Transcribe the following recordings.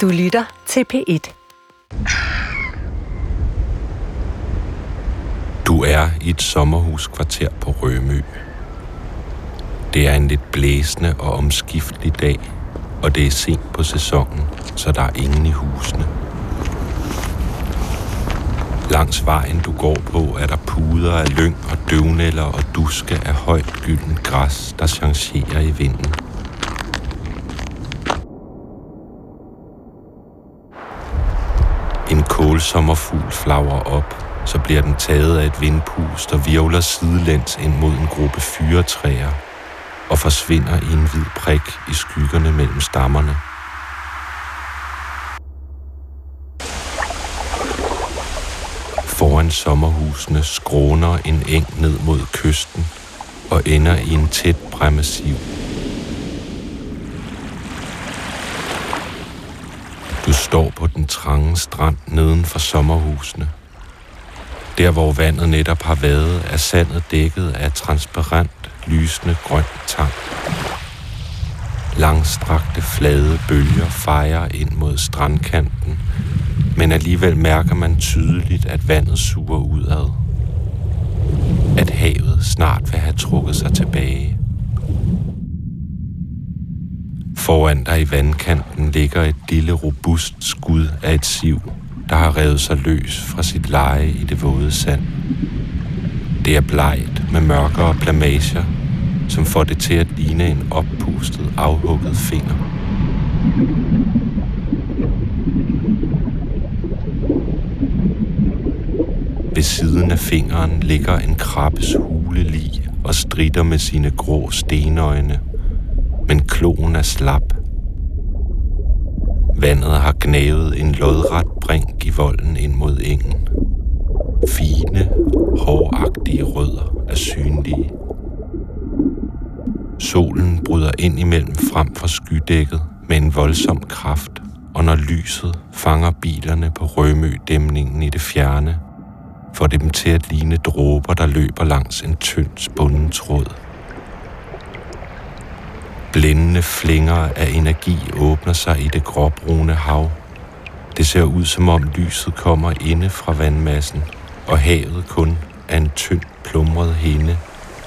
Du lytter til P1. Du er i et sommerhuskvarter på Rømø. Det er en lidt blæsende og omskiftelig dag, og det er sent på sæsonen, så der er ingen i husene. Langs vejen, du går på, er der puder af lyng og døvnælder og duske af højt gyldent græs, der changerer i vinden. En kålsommerfugl flagrer op, så bliver den taget af et vindpust og virvler sidelæns ind mod en gruppe fyretræer og forsvinder i en hvid prik i skyggerne mellem stammerne. Foran sommerhusene skråner en eng ned mod kysten og ender i en tæt bræmmesiv. Du står på den trange strand neden for sommerhusene. Der hvor vandet netop har været, er sandet dækket af transparent, lysende grønt tang. Langstrakte flade bølger fejrer ind mod strandkanten, men alligevel mærker man tydeligt, at vandet suger udad. At havet snart vil have trukket sig tilbage. Foran dig i vandkanten ligger et lille robust skud af et siv, der har revet sig løs fra sit leje i det våde sand. Det er bleget med mørkere plamager, som får det til at ligne en oppustet, afhugget finger. Ved siden af fingeren ligger en krabbes hulelig og strider med sine grå stenøjne, men kloen er slap. Vandet har gnævet en lodret brink i volden ind mod engen. Fine, håragtige rødder er synlige. Solen bryder ind imellem frem for skydækket med en voldsom kraft, og når lyset fanger bilerne på Rømø-dæmningen i det fjerne, får det dem til at ligne dråber, der løber langs en tynd spunden tråd. Blændende flinger af energi åbner sig i det gråbrune hav. Det ser ud som om lyset kommer inde fra vandmassen, og havet kun er en tynd plumret hende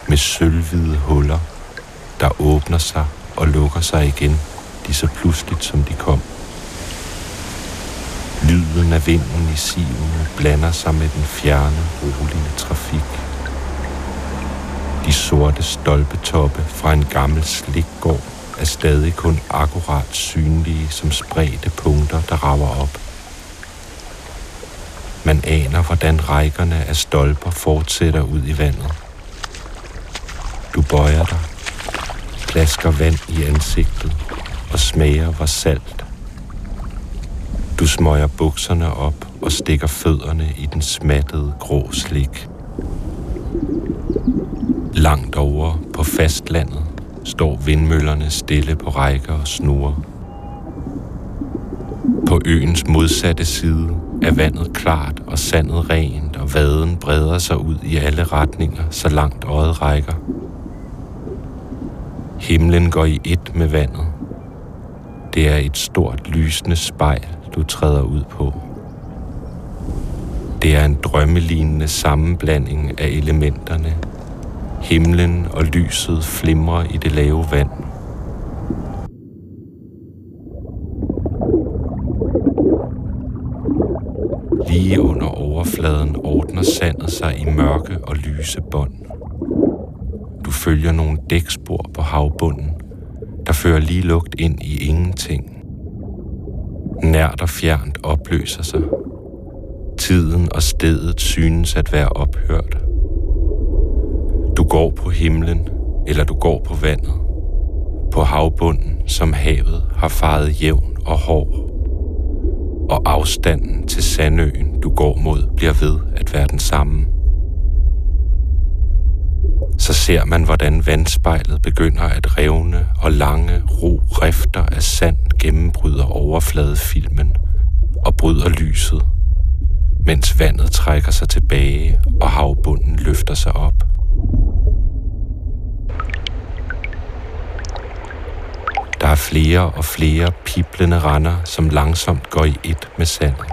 med sølvhvide huller, der åbner sig og lukker sig igen, lige så pludseligt som de kom. Lyden af vinden i sivene blander sig med den fjerne, rolige trafik. De sorte stolpetoppe fra en gammel slikgård er stadig kun akkurat synlige som spredte punkter, der rager op. Man aner, hvordan rækkerne af stolper fortsætter ud i vandet. Du bøjer dig, plasker vand i ansigtet og smager, hvor salt du smøger bukserne op og stikker fødderne i den smattede grå slik. Langt over på fastlandet står vindmøllerne stille på rækker og snurrer. På øens modsatte side er vandet klart og sandet rent, og vaden breder sig ud i alle retninger, så langt øjet rækker. Himlen går i ét med vandet. Det er et stort lysende spejl, du træder ud på. Det er en drømmelignende sammenblanding af elementerne. Himlen og lyset flimrer i det lave vand. Lige under overfladen ordner sandet sig i mørke og lyse bånd. Du følger nogle dækspor på havbunden, der fører lige lugt ind i ingenting nært og fjernt opløser sig. Tiden og stedet synes at være ophørt. Du går på himlen, eller du går på vandet. På havbunden, som havet har faret jævn og hård. Og afstanden til sandøen, du går mod, bliver ved at være den samme. Så ser man, hvordan vandspejlet begynder at revne, og lange ro rifter af sand gennembryder overfladefilmen og bryder lyset, mens vandet trækker sig tilbage og havbunden løfter sig op. Der Der er flere og flere piblende render, som langsomt går i et med sandet.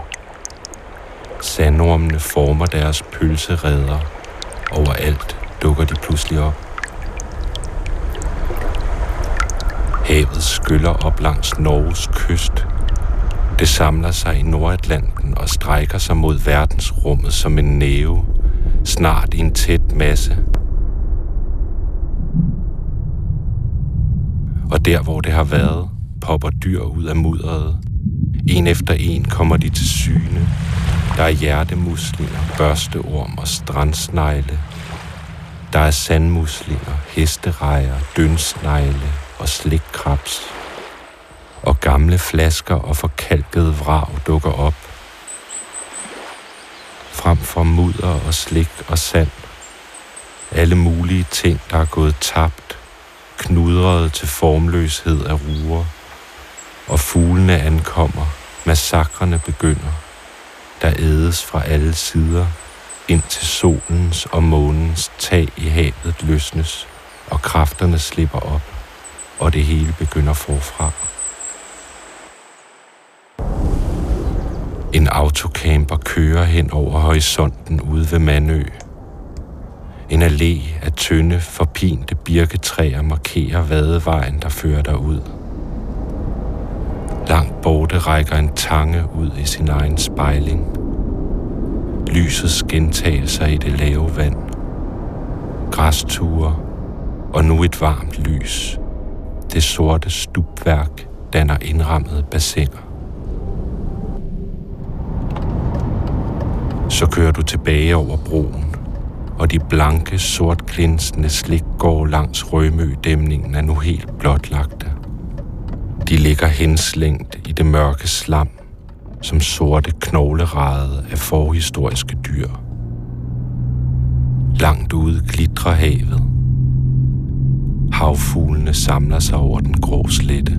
Sandormene former deres pølseredder. Overalt dukker de pludselig op. Havet skyller op langs Norges kyst. Det samler sig i Nordatlanten og strækker sig mod verdensrummet som en næve, snart i en tæt masse. Og der, hvor det har været, popper dyr ud af mudderet. En efter en kommer de til syne. Der er hjertemuslinger, børsteorm og strandsnegle. Der er sandmuslinger, hesterejer, dønsnegle og slikkrabs. Og gamle flasker og forkalkede vrag dukker op. Frem for mudder og slik og sand. Alle mulige ting, der er gået tabt, knudrede til formløshed af ruer. Og fuglene ankommer, massakrene begynder. Der ædes fra alle sider, indtil solens og månens tag i havet løsnes, og kræfterne slipper op, og det hele begynder forfra. En autocamper kører hen over horisonten ude ved Manø. En allé af tynde, forpinte birketræer markerer vadevejen, der fører derud. Langt borte rækker en tange ud i sin egen spejling. Lysets gentagelser i det lave vand. Græsture og nu et varmt lys. Det sorte stupværk danner indrammede bassiner. Så kører du tilbage over broen, og de blanke, sort glinsende slikgård langs Rømø-dæmningen er nu helt blotlagte. De ligger henslængt i det mørke slam, som sorte knoglerede af forhistoriske dyr. Langt ude glitrer havet. Havfuglene samler sig over den grå slette.